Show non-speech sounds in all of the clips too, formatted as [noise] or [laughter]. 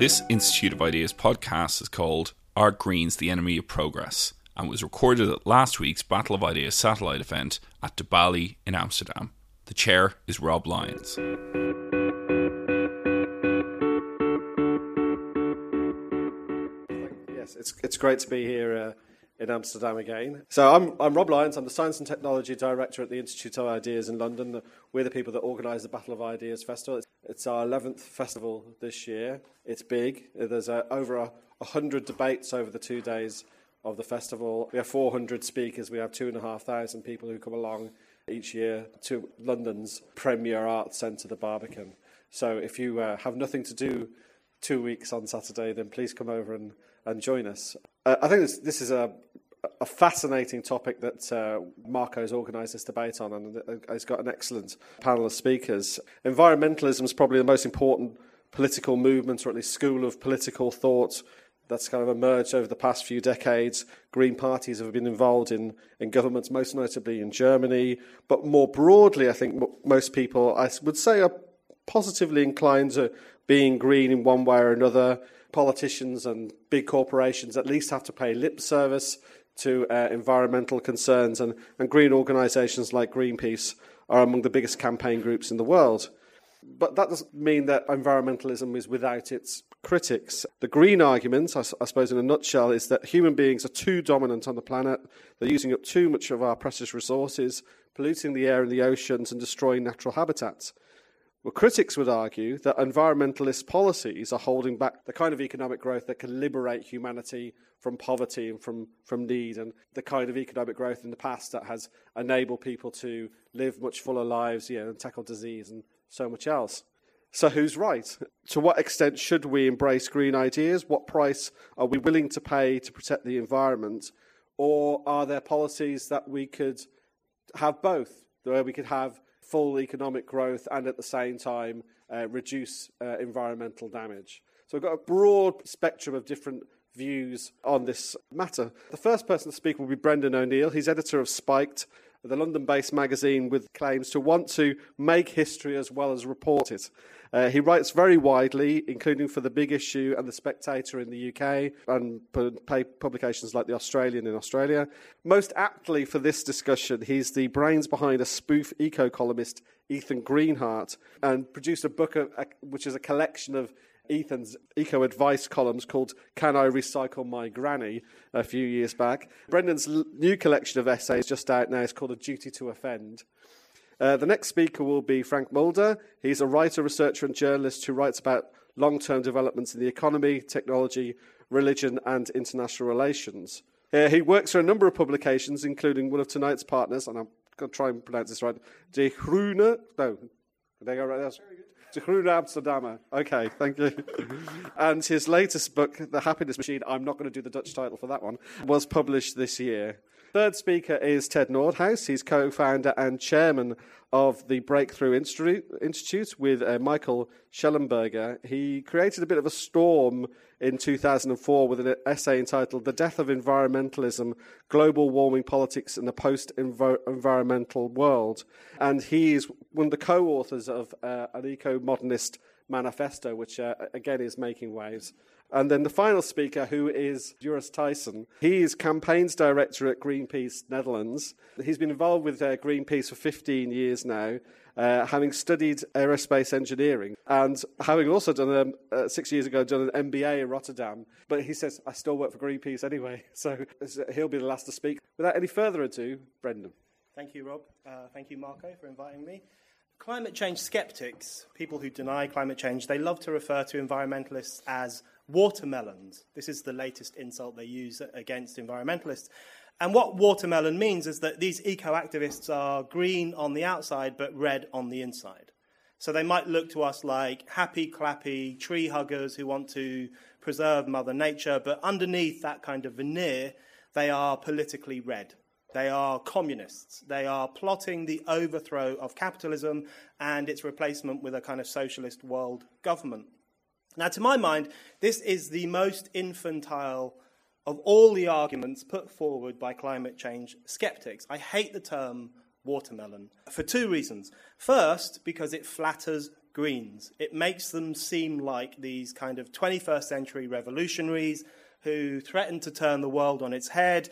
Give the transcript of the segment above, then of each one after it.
This Institute of Ideas podcast is called Are Greens the Enemy of Progress? and was recorded at last week's Battle of Ideas satellite event at De Balie in Amsterdam. The chair is Rob Lyons. Yes, it's, it's great to be here uh, in Amsterdam again. So I'm, I'm Rob Lyons, I'm the Science and Technology Director at the Institute of Ideas in London. We're the people that organise the Battle of Ideas Festival. It's, it's our 11th festival this year. It's big. There's uh, over a, 100 debates over the two days of the festival. We have 400 speakers. We have 2,500 people who come along each year to London's premier arts centre, the Barbican. So if you uh, have nothing to do two weeks on Saturday, then please come over and, and join us. Uh, I think this, this is a, a fascinating topic that uh, Marco's organised this debate on, and uh, he's got an excellent panel of speakers. Environmentalism is probably the most important political movement, or at least school of political thought that's kind of emerged over the past few decades. Green parties have been involved in, in governments, most notably in Germany. But more broadly, I think most people, I would say, are positively inclined to being green in one way or another. Politicians and big corporations at least have to pay lip service to uh, environmental concerns, and, and green organisations like Greenpeace are among the biggest campaign groups in the world. But that doesn't mean that environmentalism is without its critics. The green argument, I, I, suppose, in a nutshell, is that human beings are too dominant on the planet. They're using up too much of our precious resources, polluting the air and the oceans, and destroying natural habitats. Well, critics would argue that environmentalist policies are holding back the kind of economic growth that can liberate humanity from poverty and from, from need, and the kind of economic growth in the past that has enabled people to live much fuller lives, you know, and tackle disease and so much else. So, who's right? To what extent should we embrace green ideas? What price are we willing to pay to protect the environment? Or are there policies that we could have both, where we could have full economic growth and at the same time uh, reduce uh, environmental damage? So, we've got a broad spectrum of different views on this matter. The first person to speak will be Brendan O'Neill. He's editor of Spiked, the London based magazine with claims to want to make history as well as report it. Uh, he writes very widely, including for The Big Issue and The Spectator in the UK, and publications like The Australian in Australia. Most aptly for this discussion, he's the brains behind a spoof eco columnist, Ethan Greenhart, and produced a book of, which is a collection of Ethan's eco advice columns called Can I Recycle My Granny a few years back. Brendan's new collection of essays just out now is called A Duty to Offend. Uh, the next speaker will be Frank Mulder. He's a writer, researcher, and journalist who writes about long term developments in the economy, technology, religion, and international relations. Uh, he works for a number of publications, including one of tonight's partners, and I'm going to try and pronounce this right, De Groene. No, did I go right? That's De Groene Amsterdammer. Okay, thank you. [laughs] and his latest book, The Happiness Machine, I'm not going to do the Dutch title for that one, was published this year. Third speaker is Ted Nordhaus. He's co founder and chairman of the Breakthrough Institute with uh, Michael Shellenberger. He created a bit of a storm in 2004 with an essay entitled The Death of Environmentalism Global Warming Politics in the Post Environmental World. And he is one of the co authors of uh, an eco modernist manifesto, which uh, again is making waves. And then the final speaker, who is Joris Thijssen, He is campaigns director at Greenpeace Netherlands. He's been involved with uh, Greenpeace for 15 years now, uh, having studied aerospace engineering and having also done, um, uh, six years ago, done an MBA in Rotterdam. But he says, I still work for Greenpeace anyway. [laughs] So he'll be the last to speak. Without any further ado, Brendan. Thank you, Rob. Uh, thank you, Marco, for inviting me. Climate change skeptics, people who deny climate change, they love to refer to environmentalists as watermelons. This is the latest insult they use against environmentalists. And what watermelon means is that these eco activists are green on the outside but red on the inside. So they might look to us like happy, clappy tree huggers who want to preserve Mother Nature, but underneath that kind of veneer, they are politically red. They are communists. They are plotting the overthrow of capitalism and its replacement with a kind of socialist world government. Now, to my mind, this is the most infantile of all the arguments put forward by climate change skeptics. I hate the term watermelon for two reasons. First, because it flatters Greens. It makes them seem like these kind of 21st century revolutionaries who threaten to turn the world on its head.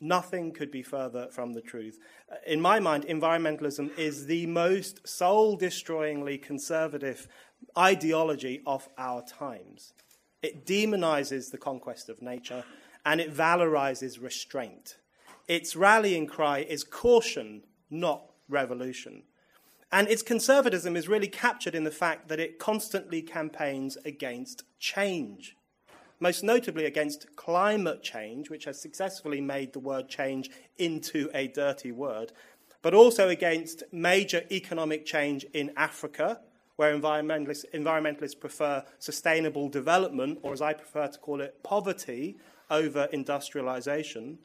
Nothing could be further from the truth. In my mind, environmentalism is the most soul destroyingly conservative ideology of our times. It demonizes the conquest of nature and it valorizes restraint. Its rallying cry is caution, not revolution. And its conservatism is really captured in the fact that it constantly campaigns against change, most notably against climate change, which has successfully made the word change into a dirty word, but also against major economic change in Africa, where environmentalists, environmentalists prefer sustainable development, or as I prefer to call it, poverty, over industrialization.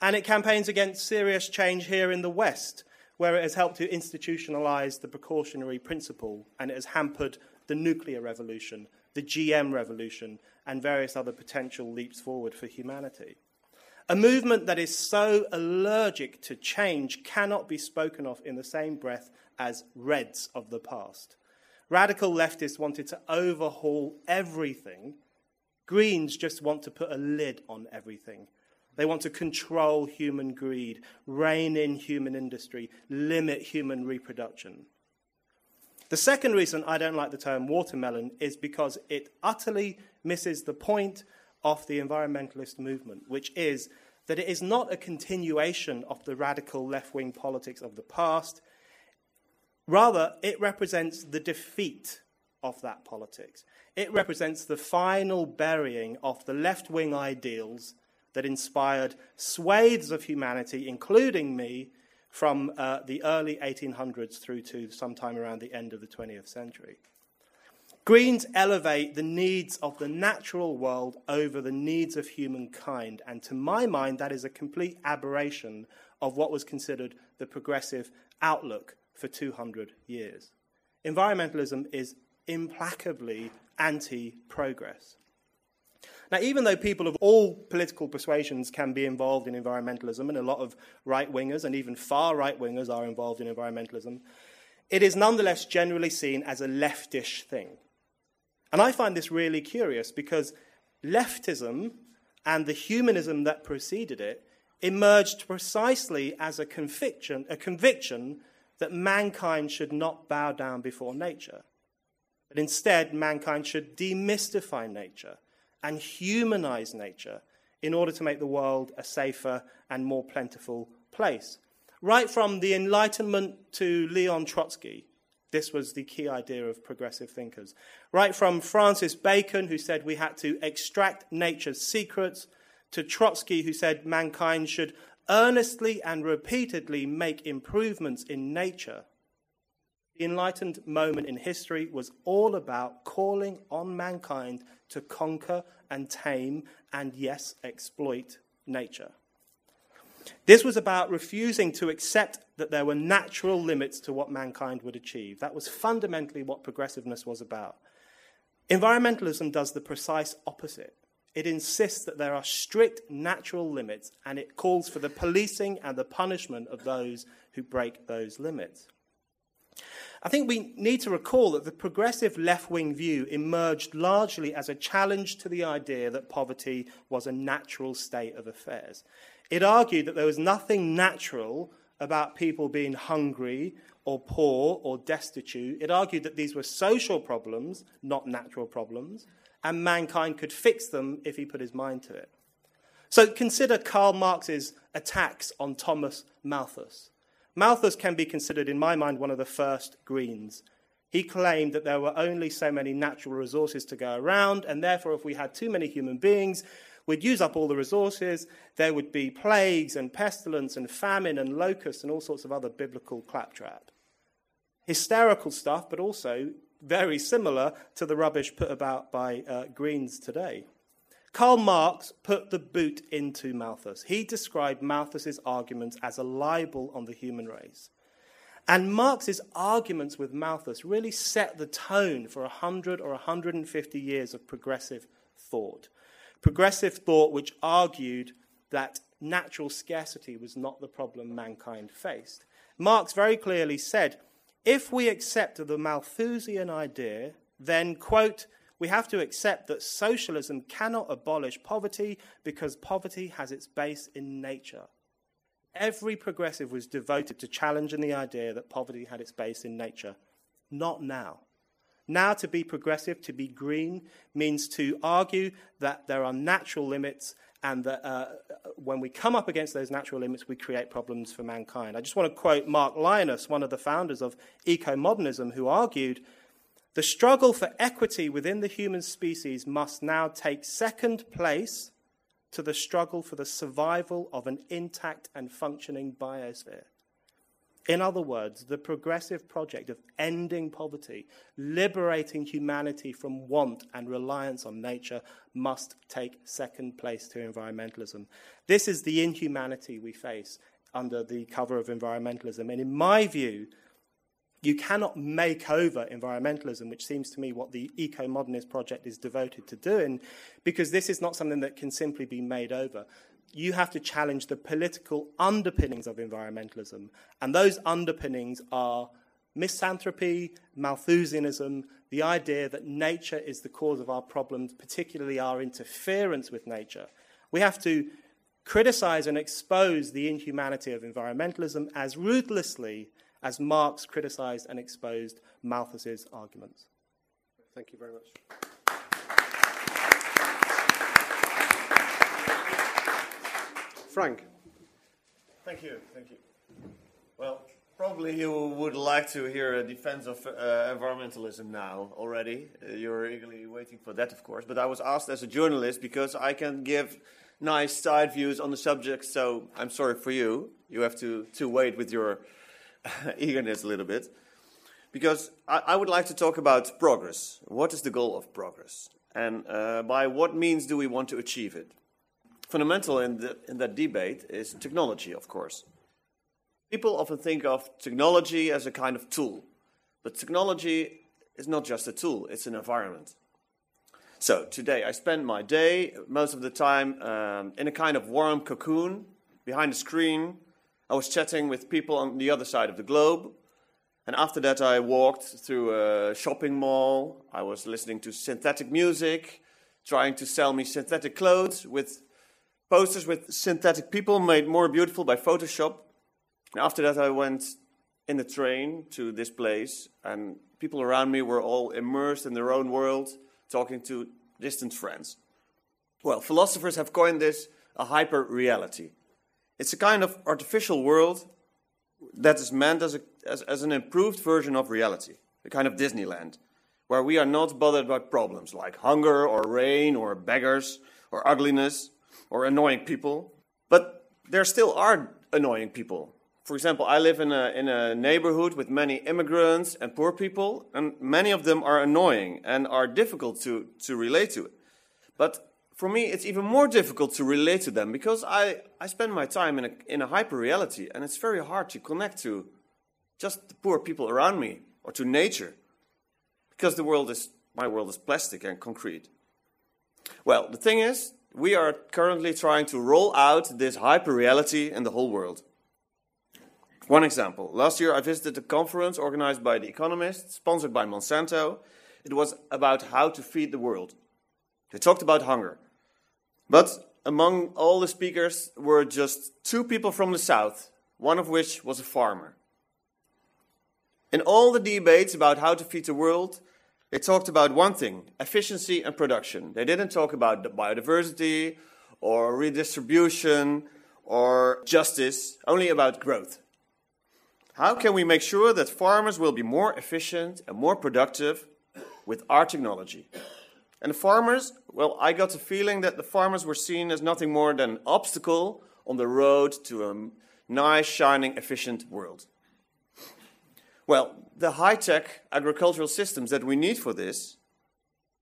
And it campaigns against serious change here in the West, where it has helped to institutionalize the precautionary principle and it has hampered the nuclear revolution, the GM revolution, and various other potential leaps forward for humanity. A movement that is so allergic to change cannot be spoken of in the same breath as Reds of the past. Radical leftists wanted to overhaul everything. Greens just want to put a lid on everything. They want to control human greed, rein in human industry, limit human reproduction. The second reason I don't like the term watermelon is because it utterly misses the point of the environmentalist movement, which is that it is not a continuation of the radical left wing politics of the past. Rather, it represents the defeat of that politics. It represents the final burying of the left wing ideals that inspired swathes of humanity, including me, from uh, the early 1800s through to sometime around the end of the 20th century. Greens elevate the needs of the natural world over the needs of humankind, and to my mind, that is a complete aberration of what was considered the progressive outlook for 200 years. Environmentalism is implacably anti progress. Now, even though people of all political persuasions can be involved in environmentalism, and a lot of right wingers and even far right wingers are involved in environmentalism, it is nonetheless generally seen as a leftish thing. And I find this really curious because leftism and the humanism that preceded it emerged precisely as a conviction, a conviction that mankind should not bow down before nature. But instead, mankind should demystify nature and humanize nature in order to make the world a safer and more plentiful place. Right from the Enlightenment to Leon Trotsky, this was the key idea of progressive thinkers. Right from Francis Bacon, who said we had to extract nature's secrets, to Trotsky, who said mankind should earnestly and repeatedly make improvements in nature, the enlightened moment in history was all about calling on mankind to conquer and tame and, yes, exploit nature. This was about refusing to accept that there were natural limits to what mankind would achieve. That was fundamentally what progressiveness was about. Environmentalism does the precise opposite. It insists that there are strict natural limits and it calls for the policing and the punishment of those who break those limits. I think we need to recall that the progressive left wing view emerged largely as a challenge to the idea that poverty was a natural state of affairs. It argued that there was nothing natural about people being hungry or poor or destitute. It argued that these were social problems, not natural problems and mankind could fix them if he put his mind to it. So consider Karl Marx's attacks on Thomas Malthus. Malthus can be considered, in my mind, one of the first Greens. He claimed that there were only so many natural resources to go around, and therefore, if we had too many human beings, we'd use up all the resources. There would be plagues and pestilence and famine and locusts and all sorts of other biblical claptrap. Hysterical stuff, but also very similar to the rubbish put about by uh, Greens today. Karl Marx put the boot into Malthus. He described Malthus's arguments as a libel on the human race. And Marx's arguments with Malthus really set the tone for 100 or 150 years of progressive thought. Progressive thought which argued that natural scarcity was not the problem mankind faced. Marx very clearly said If we accept the Malthusian idea, then, quote, we have to accept that socialism cannot abolish poverty because poverty has its base in nature. Every progressive was devoted to challenging the idea that poverty had its base in nature. Not now. Now, to be progressive, to be green, means to argue that there are natural limits and that uh, when we come up against those natural limits, we create problems for mankind. I just want to quote Mark Lynas, one of the founders of eco modernism, who argued the struggle for equity within the human species must now take second place to the struggle for the survival of an intact and functioning biosphere. In other words, the progressive project of ending poverty, liberating humanity from want and reliance on nature, must take second place to environmentalism. This is the inhumanity we face under the cover of environmentalism. And in my view, you cannot make over environmentalism, which seems to me what the eco modernist project is devoted to doing, because this is not something that can simply be made over. You have to challenge the political underpinnings of environmentalism, and those underpinnings are misanthropy, Malthusianism, the idea that nature is the cause of our problems, particularly our interference with nature. We have to criticize and expose the inhumanity of environmentalism as ruthlessly as Marx criticized and exposed Malthus's arguments. Thank you very much. Frank. Thank you. Thank you. Well, probably you would like to hear a defense of uh, environmentalism now already. Uh, you're eagerly waiting for that, of course. But I was asked as a journalist because I can give nice side views on the subject. So I'm sorry for you. You have to, to wait with your [laughs] eagerness a little bit. Because I, I, would like to talk about progress. What is the goal of progress? And uh, by what means do we want to achieve it? Fundamental in, the, in that debate is technology, of course. People often think of technology as a kind of tool, but technology is not just a tool, it's an environment. So today I spend my day, most of the time, um, in a kind of warm cocoon behind a screen I was chatting with people on the other side of the globe. And after that, I walked through a shopping mall. I was listening to synthetic music, trying to sell me synthetic clothes with posters with synthetic people made more beautiful by Photoshop. And after that, I went in the train to this place, and people around me were all immersed in their own world, talking to distant friends. Well, philosophers have coined this a hyper reality. It's a kind of artificial world that is meant as, a, as, as an improved version of reality, a kind of Disneyland, where we are not bothered by problems like hunger or rain or beggars or ugliness or annoying people. But there still are annoying people. For example, I live in a, in a neighborhood with many immigrants and poor people, and many of them are annoying and are difficult to, to relate to. But for me, it's even more difficult to relate to them because I, I spend my time in a, in a hyper reality and it's very hard to connect to just the poor people around me or to nature because the world is, my world is plastic and concrete. Well, the thing is, we are currently trying to roll out this hyper reality in the whole world. One example last year I visited a conference organized by The Economist, sponsored by Monsanto. It was about how to feed the world. They talked about hunger. But among all the speakers were just two people from the south, one of which was a farmer. In all the debates about how to feed the world, they talked about one thing efficiency and production. They didn't talk about biodiversity or redistribution or justice, only about growth. How can we make sure that farmers will be more efficient and more productive with our technology? And the farmers, well, I got the feeling that the farmers were seen as nothing more than an obstacle on the road to a nice, shining, efficient world. Well, the high tech agricultural systems that we need for this,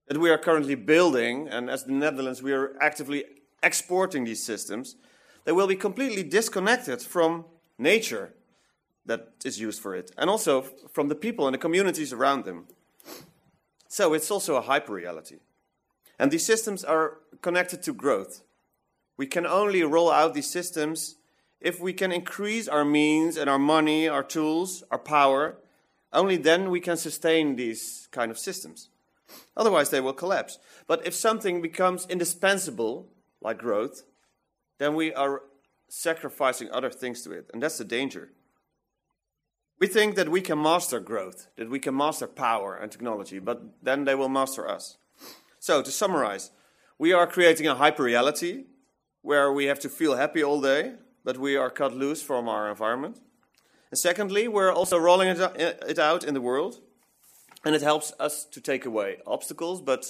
that we are currently building, and as the Netherlands, we are actively exporting these systems, they will be completely disconnected from nature that is used for it, and also from the people and the communities around them. So it's also a hyper reality. And these systems are connected to growth. We can only roll out these systems if we can increase our means and our money, our tools, our power, Only then we can sustain these kind of systems. Otherwise, they will collapse. But if something becomes indispensable, like growth, then we are sacrificing other things to it. And that's the danger. We think that we can master growth, that we can master power and technology, but then they will master us. So, to summarize, we are creating a hyper reality where we have to feel happy all day, but we are cut loose from our environment. And secondly, we're also rolling it out in the world, and it helps us to take away obstacles, but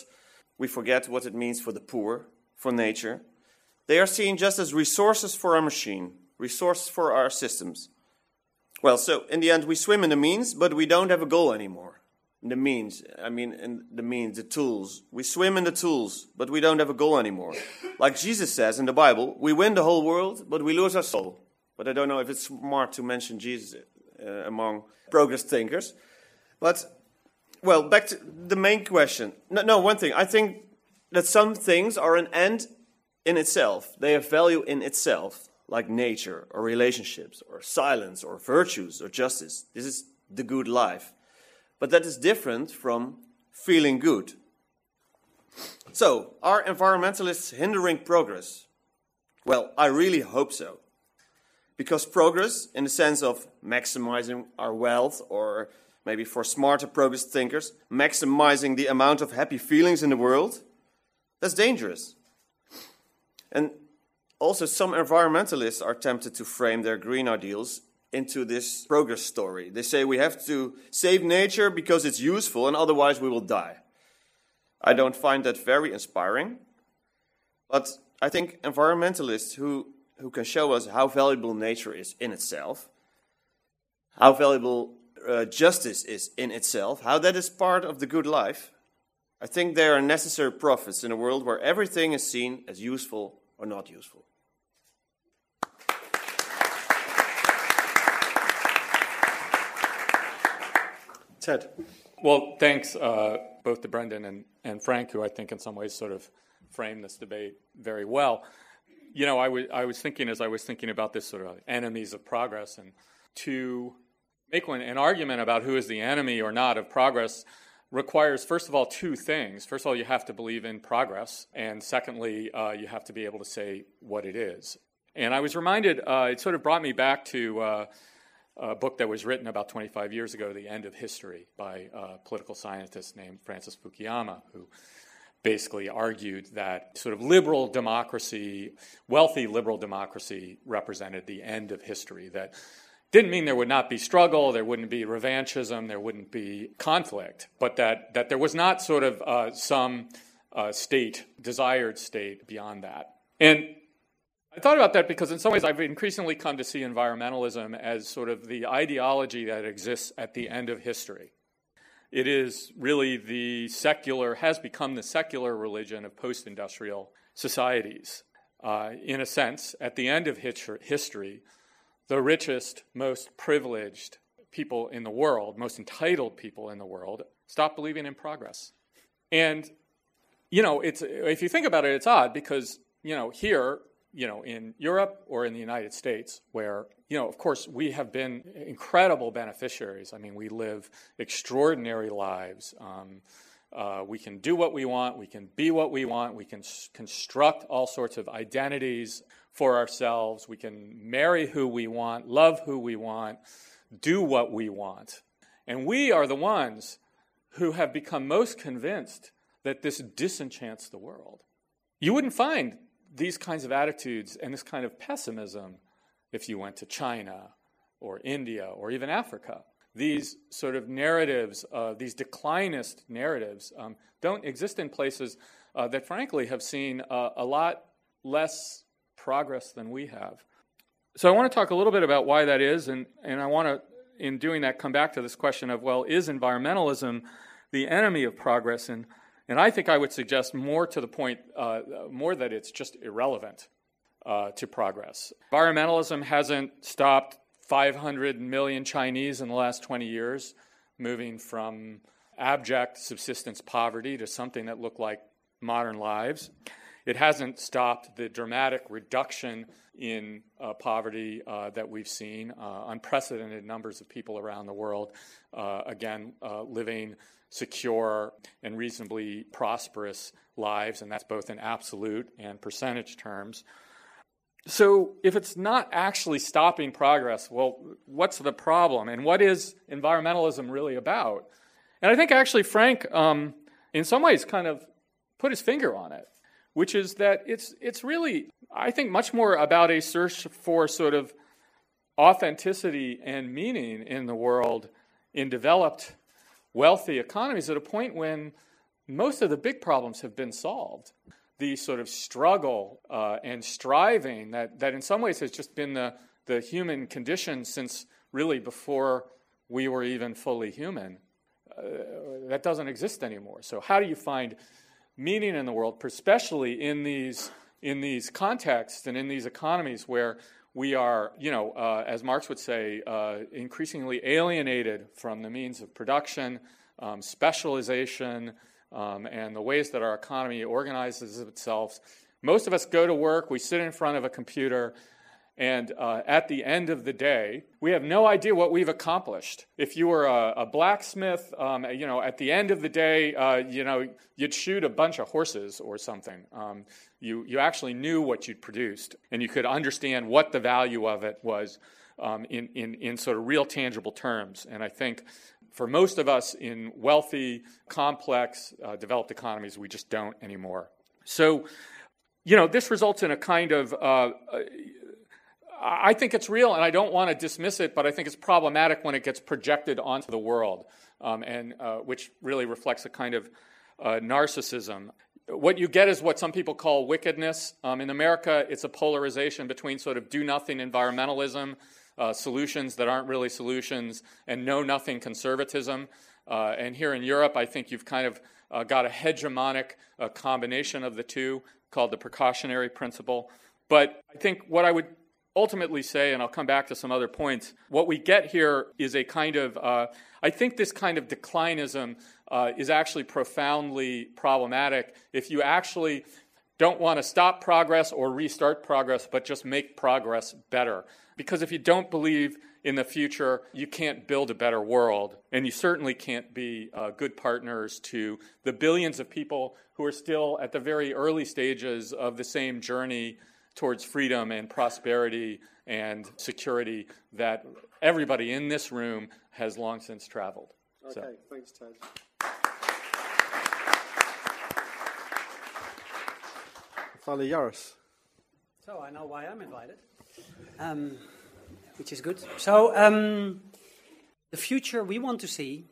we forget what it means for the poor, for nature. They are seen just as resources for our machine, resources for our systems. Well, so in the end, we swim in the means, but we don't have a goal anymore. The means, I mean, in the means, the tools. We swim in the tools, but we don't have a goal anymore. Like Jesus says in the Bible, we win the whole world, but we lose our soul. But I don't know if it's smart to mention Jesus uh, among progress thinkers. But, well, back to the main question. No, no, one thing. I think that some things are an end in itself, they have value in itself like nature or relationships or silence or virtues or justice. This is the good life. But that is different from feeling good. So, are environmentalists hindering progress? Well, I really hope so. Because progress, in the sense of maximizing our wealth, or maybe for smarter progress thinkers, maximizing the amount of happy feelings in the world, that's dangerous. And also, some environmentalists are tempted to frame their green ideals into this progress story. They say we have to save nature because it's useful and otherwise we will die. I don't find that very inspiring. But I think environmentalists who, who can show us how valuable nature is in itself, how valuable uh, justice is in itself, how that is part of the good life, I think they are necessary prophets in a world where everything is seen as useful or not useful. Ted. Well, thanks uh, both to Brendan and, and Frank, who I think in some ways sort of framed this debate very well. You know, I, w- I was thinking as I was thinking about this sort of enemies of progress, and to make one, an argument about who is the enemy or not of progress requires, first of all, two things. First of all, you have to believe in progress, and secondly, uh, you have to be able to say what it is. And I was reminded, uh, it sort of brought me back to uh, a book that was written about 25 years ago, The End of History, by a political scientist named Francis Fukuyama, who basically argued that sort of liberal democracy, wealthy liberal democracy, represented the end of history. That didn't mean there would not be struggle, there wouldn't be revanchism, there wouldn't be conflict, but that, that there was not sort of uh, some uh, state, desired state beyond that. And I thought about that because, in some ways, I've increasingly come to see environmentalism as sort of the ideology that exists at the end of history. It is really the secular, has become the secular religion of post industrial societies. Uh, in a sense, at the end of history, the richest, most privileged people in the world, most entitled people in the world, stop believing in progress. And, you know, it's, if you think about it, it's odd because, you know, here you know, in Europe or in the United States, where, you know, of course, we have been incredible beneficiaries. I mean, we live extraordinary lives. Um, uh, we can do what we want, we can be what we want, we can s- construct all sorts of identities for ourselves, we can marry who we want, love who we want, do what we want. And we are the ones who have become most convinced that this disenchants the world. You wouldn't find these kinds of attitudes and this kind of pessimism if you went to China or India or even Africa. These sort of narratives, uh, these declinist narratives, um, don't exist in places uh, that, frankly, have seen uh, a lot less progress than we have. So, I want to talk a little bit about why that is, and, and I want to, in doing that, come back to this question of well, is environmentalism the enemy of progress? And and I think I would suggest more to the point, uh, more that it's just irrelevant uh, to progress. Environmentalism hasn't stopped 500 million Chinese in the last 20 years moving from abject subsistence poverty to something that looked like modern lives. it hasn't stopped the dramatic reduction in uh, poverty uh, that we've seen, uh, unprecedented numbers of people around the world, uh, again, uh, living secure and reasonably prosperous lives, and that's both in absolute and percentage terms. So, if it's not actually stopping progress, well, what's the problem? And what is environmentalism really about? And I think actually Frank, um, in some ways, kind of put his finger on it, which is that it's, it's really, I think, much more about a search for sort of authenticity and meaning in the world in developed, wealthy economies at a point when most of the big problems have been solved the sort of struggle uh, and striving that, that in some ways has just been the, the human condition since really before we were even fully human. Uh, that doesn't exist anymore. So, how do you find meaning in the world, especially in these, in these contexts and in these economies where we are, you know, uh, as Marx would say, uh, increasingly alienated from the means of production, um, specialization, um, and the ways that our economy organizes itself. Most of us go to work, we sit in front of a computer, and uh, at the end of the day, we have no idea what we've accomplished. If you were a, a blacksmith, um, you know, at the end of the day, uh, you know, you'd shoot a bunch of horses or something. Um, you, you actually knew what you'd produced, and you could understand what the value of it was um, in, in, in sort of real tangible terms. And I think for most of us in wealthy, complex, uh, developed economies, we just don't anymore. So, you know, this results in a kind of, uh, uh, I think it's real and I don't want to dismiss it, but I think it's problematic when it gets projected onto the world, um, and uh, which really reflects a kind of uh, narcissism. What you get is what some people call wickedness. Um, in America, it's a polarization between sort of do nothing environmentalism uh, solutions that aren't really solutions, and know nothing conservatism. Uh, and here in Europe, I think you've kind of uh, got a hegemonic uh, combination of the two called the precautionary principle. But I think what I would ultimately say, and I'll come back to some other points, what we get here is a kind of, uh, I think this kind of declinism uh, is actually profoundly problematic if you actually don't want to stop progress or restart progress, but just make progress better. Because if you don't believe in the future, you can't build a better world. And you certainly can't be uh, good partners to the billions of people who are still at the very early stages of the same journey towards freedom and prosperity and security that everybody in this room has long since traveled. Okay, so. thanks, Ted. Finally, Joris. So I know why I'm invited um, which is good. So, um, the future we want to see,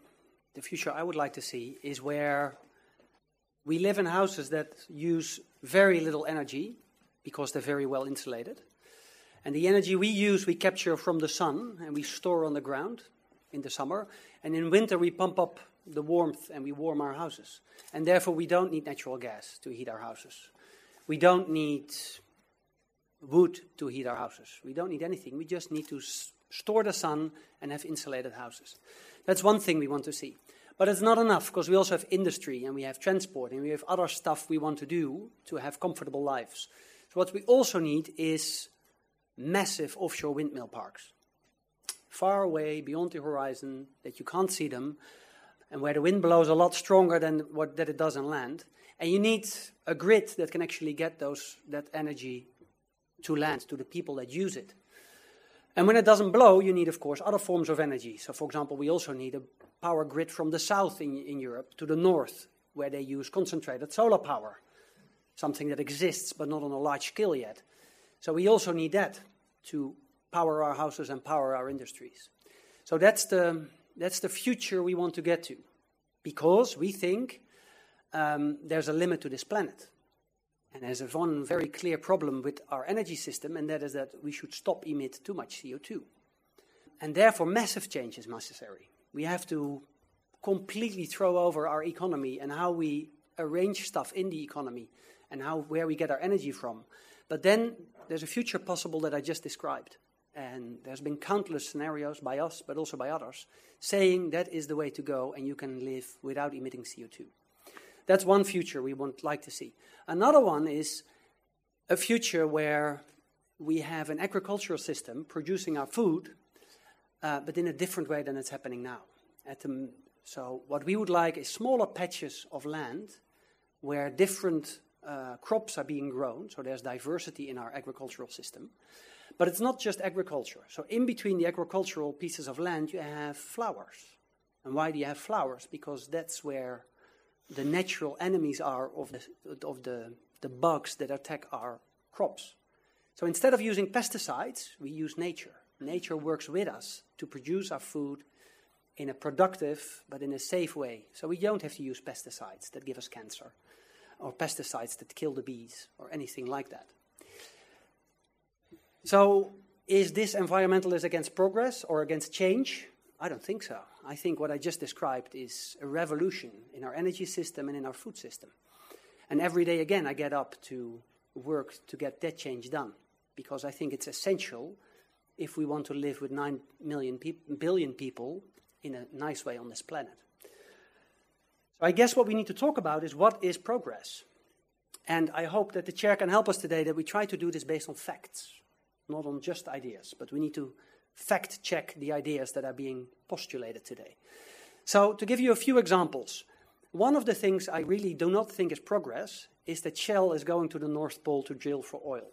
the future I would like to see, is where we live in houses that use very little energy because they're very well insulated. And the energy we use, we capture from the sun and we store on the ground in the summer. And in winter, we pump up the warmth and we warm our houses. And therefore, we don't need natural gas to heat our houses. We don't need wood to heat our houses. We don't need anything. We just need to store the sun and have insulated houses. That's one thing we want to see. But it's not enough because we also have industry and we have transport and we have other stuff we want to do to have comfortable lives. So, what we also need is massive offshore windmill parks. Far away, beyond the horizon, that you can't see them, and where the wind blows a lot stronger than what that it does on land. And you need a grid that can actually get those, that energy to land, to the people that use it. And when it doesn't blow, you need, of course, other forms of energy. So, for example, we also need a power grid from the south in, in Europe to the north, where they use concentrated solar power, something that exists but not on a large scale yet. So, we also need that to power our houses and power our industries. So, that's the, that's the future we want to get to, because we think um, there's a limit to this planet. And there's one very clear problem with our energy system, and that is that we should stop emit too much CO2. And therefore, massive change is necessary. We have to completely throw over our economy and how we arrange stuff in the economy and how where we get our energy from. But then there's a future possible that I just described. And there's been countless scenarios by us, but also by others, saying that is the way to go and you can live without emitting CO2. That's one future we would like to see. Another one is a future where we have an agricultural system producing our food, uh, but in a different way than it's happening now. The, so, what we would like is smaller patches of land where different uh, crops are being grown, so there's diversity in our agricultural system. But it's not just agriculture. So, in between the agricultural pieces of land, you have flowers. And why do you have flowers? Because that's where the natural enemies are of the, of the, the bugs that attack our crops. So, instead of using pesticides, we use nature. Nature works with us to produce our food in a productive but in a safe way. So, we don't have to use pesticides that give us cancer or pesticides that kill the bees or anything like that. So, is this environmentalist against progress or against change? I don't think so. I think what I just described is a revolution in our energy system and in our food system. And every day again, I get up to work to get that change done because I think it's essential if we want to live with 9 million pe- billion people in a nice way on this planet. So I guess what we need to talk about is what is progress? And I hope that the chair can help us today that we try to do this based on facts, not on just ideas, but we need to fact check the ideas that are being postulated today. So, to give you a few examples, one of the things I really do not think is progress is that Shell is going to the North Pole to drill for oil.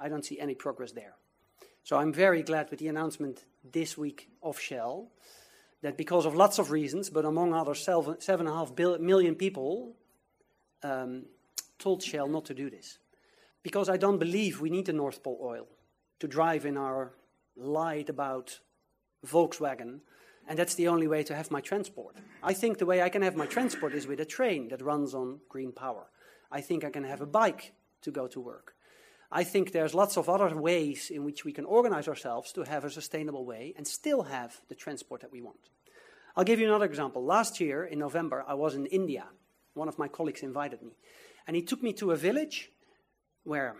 I don't see any progress there. So, I'm very glad with the announcement this week of Shell that because of lots of reasons, but among others, seven, seven and a half million people um, told Shell not to do this. Because I don't believe we need the North Pole oil to drive in our lied about Volkswagen, and that's the only way to have my transport. I think the way I can have my transport is with a train that runs on green power. I think I can have a bike to go to work. I think there's lots of other ways in which we can organize ourselves to have a sustainable way and still have the transport that we want. I'll give you another example. Last year in November, I was in India. One of my colleagues invited me. And he took me to a village where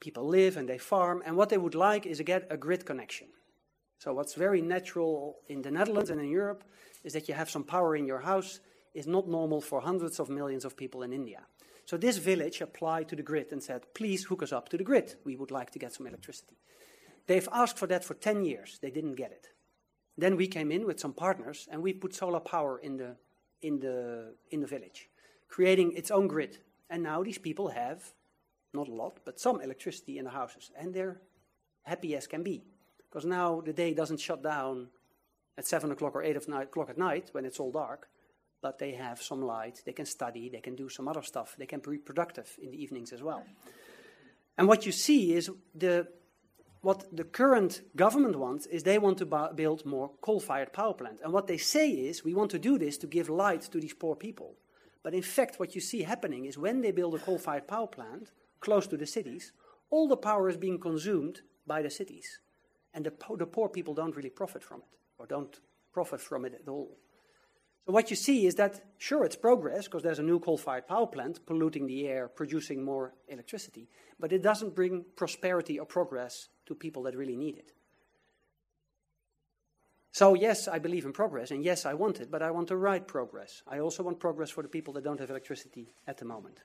people live and they farm, and what they would like is to get a grid connection. So, what's very natural in the Netherlands and in Europe is that you have some power in your house, is not normal for hundreds of millions of people in India. So, this village applied to the grid and said, Please hook us up to the grid. We would like to get some electricity. They've asked for that for 10 years, they didn't get it. Then we came in with some partners and we put solar power in the, in the, in the village, creating its own grid. And now these people have, not a lot, but some electricity in the houses. And they're happy as can be. Because now the day doesn't shut down at 7 o'clock or 8 o'clock at night when it's all dark, but they have some light, they can study, they can do some other stuff, they can be productive in the evenings as well. And what you see is the what the current government wants is they want to build more coal-fired power plants. And what they say is, we want to do this to give light to these poor people. But in fact, what you see happening is when they build a coal-fired power plant close to the cities, all the power is being consumed by the cities. And the, po- the poor people don't really profit from it, or don't profit from it at all. So what you see is that, sure, it's progress, because there's a new coal-fired power plant polluting the air, producing more electricity, but it doesn't bring prosperity or progress to people that really need it. So, yes, I believe in progress, and yes, I want it, but I want the right progress. I also want progress for the people that don't have electricity at the moment.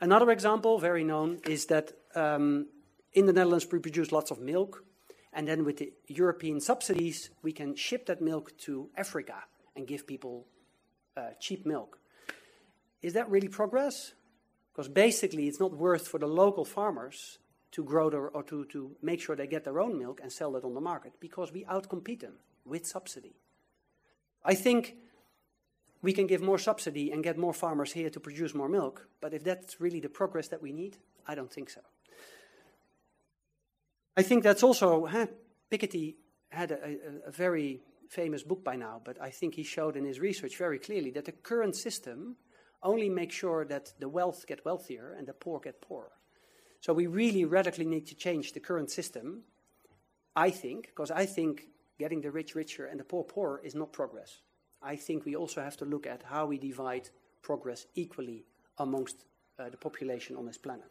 Another example, very known, is that um, in the Netherlands we produce lots of milk, and then with the European subsidies, we can ship that milk to Africa and give people uh, cheap milk. Is that really progress? Because basically, it's not worth for the local farmers to grow their, or to, to make sure they get their own milk and sell it on the market because we outcompete them with subsidy. I think we can give more subsidy and get more farmers here to produce more milk, but if that's really the progress that we need, I don't think so. I think that's also, huh, Piketty had a, a, a very famous book by now, but I think he showed in his research very clearly that the current system only makes sure that the wealth get wealthier and the poor get poorer. So we really radically need to change the current system, I think, because I think getting the rich richer and the poor poorer is not progress. I think we also have to look at how we divide progress equally amongst uh, the population on this planet.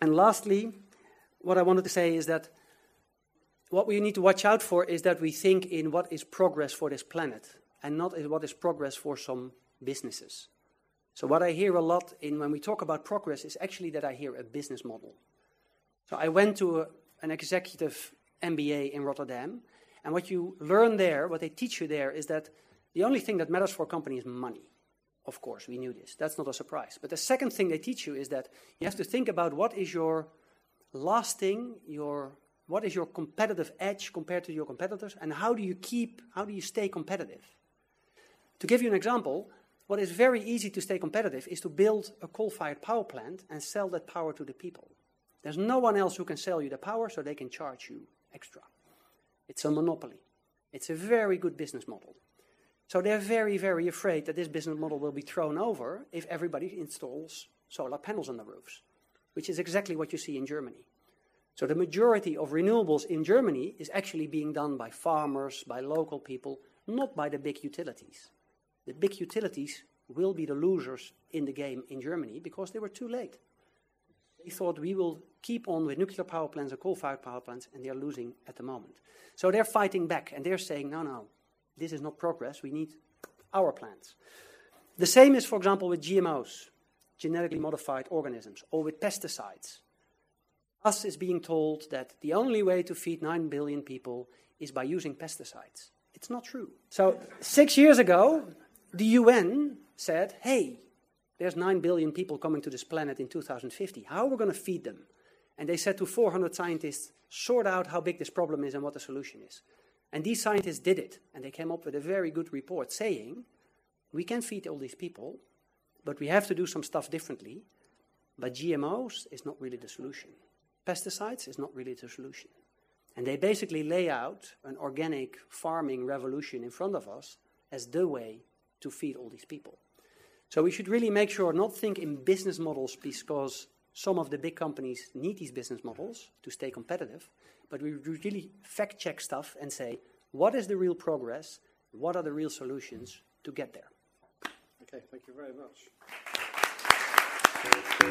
And lastly, what I wanted to say is that what we need to watch out for is that we think in what is progress for this planet and not in what is progress for some businesses. So what I hear a lot in when we talk about progress is actually that I hear a business model. So I went to a, an executive MBA in Rotterdam, and what you learn there, what they teach you there, is that the only thing that matters for a company is money. Of course, we knew this. That's not a surprise. But the second thing they teach you is that you have to think about what is your lasting, your what is your competitive edge compared to your competitors, and how do you keep, how do you stay competitive? To give you an example, what is very easy to stay competitive is to build a coal-fired power plant and sell that power to the people. There's no one else who can sell you the power, so they can charge you extra. It's a monopoly. It's a very good business model. So they're very, very afraid that this business model will be thrown over if everybody installs solar panels on the roofs, which is exactly what you see in Germany. So the majority of renewables in Germany is actually being done by farmers, by local people, not by the big utilities. The big utilities will be the losers in the game in Germany because they were too late. They thought we will keep on with nuclear power plants and coal-fired power plants, and they are losing at the moment. So they're fighting back, and they're saying, no, no, this is not progress. We need our plants. The same is, for example, with GMOs, genetically modified organisms, or with pesticides. Us is being told that the only way to feed 9 billion people is by using pesticides. It's not true. So, six years ago, the UN said, hey, there's 9 billion people coming to this planet in 2050. How are we going to feed them? And they said to 400 scientists, sort out how big this problem is and what the solution is. And these scientists did it, and they came up with a very good report saying, we can feed all these people, but we have to do some stuff differently. But GMOs is not really the solution. Pesticides is not really the solution. And they basically lay out an organic farming revolution in front of us as the way to feed all these people. So we should really make sure not think in business models because some of the big companies need these business models to stay competitive, but we really fact check stuff and say, what is the real progress? What are the real solutions to get there? Okay, thank you very much. Applaus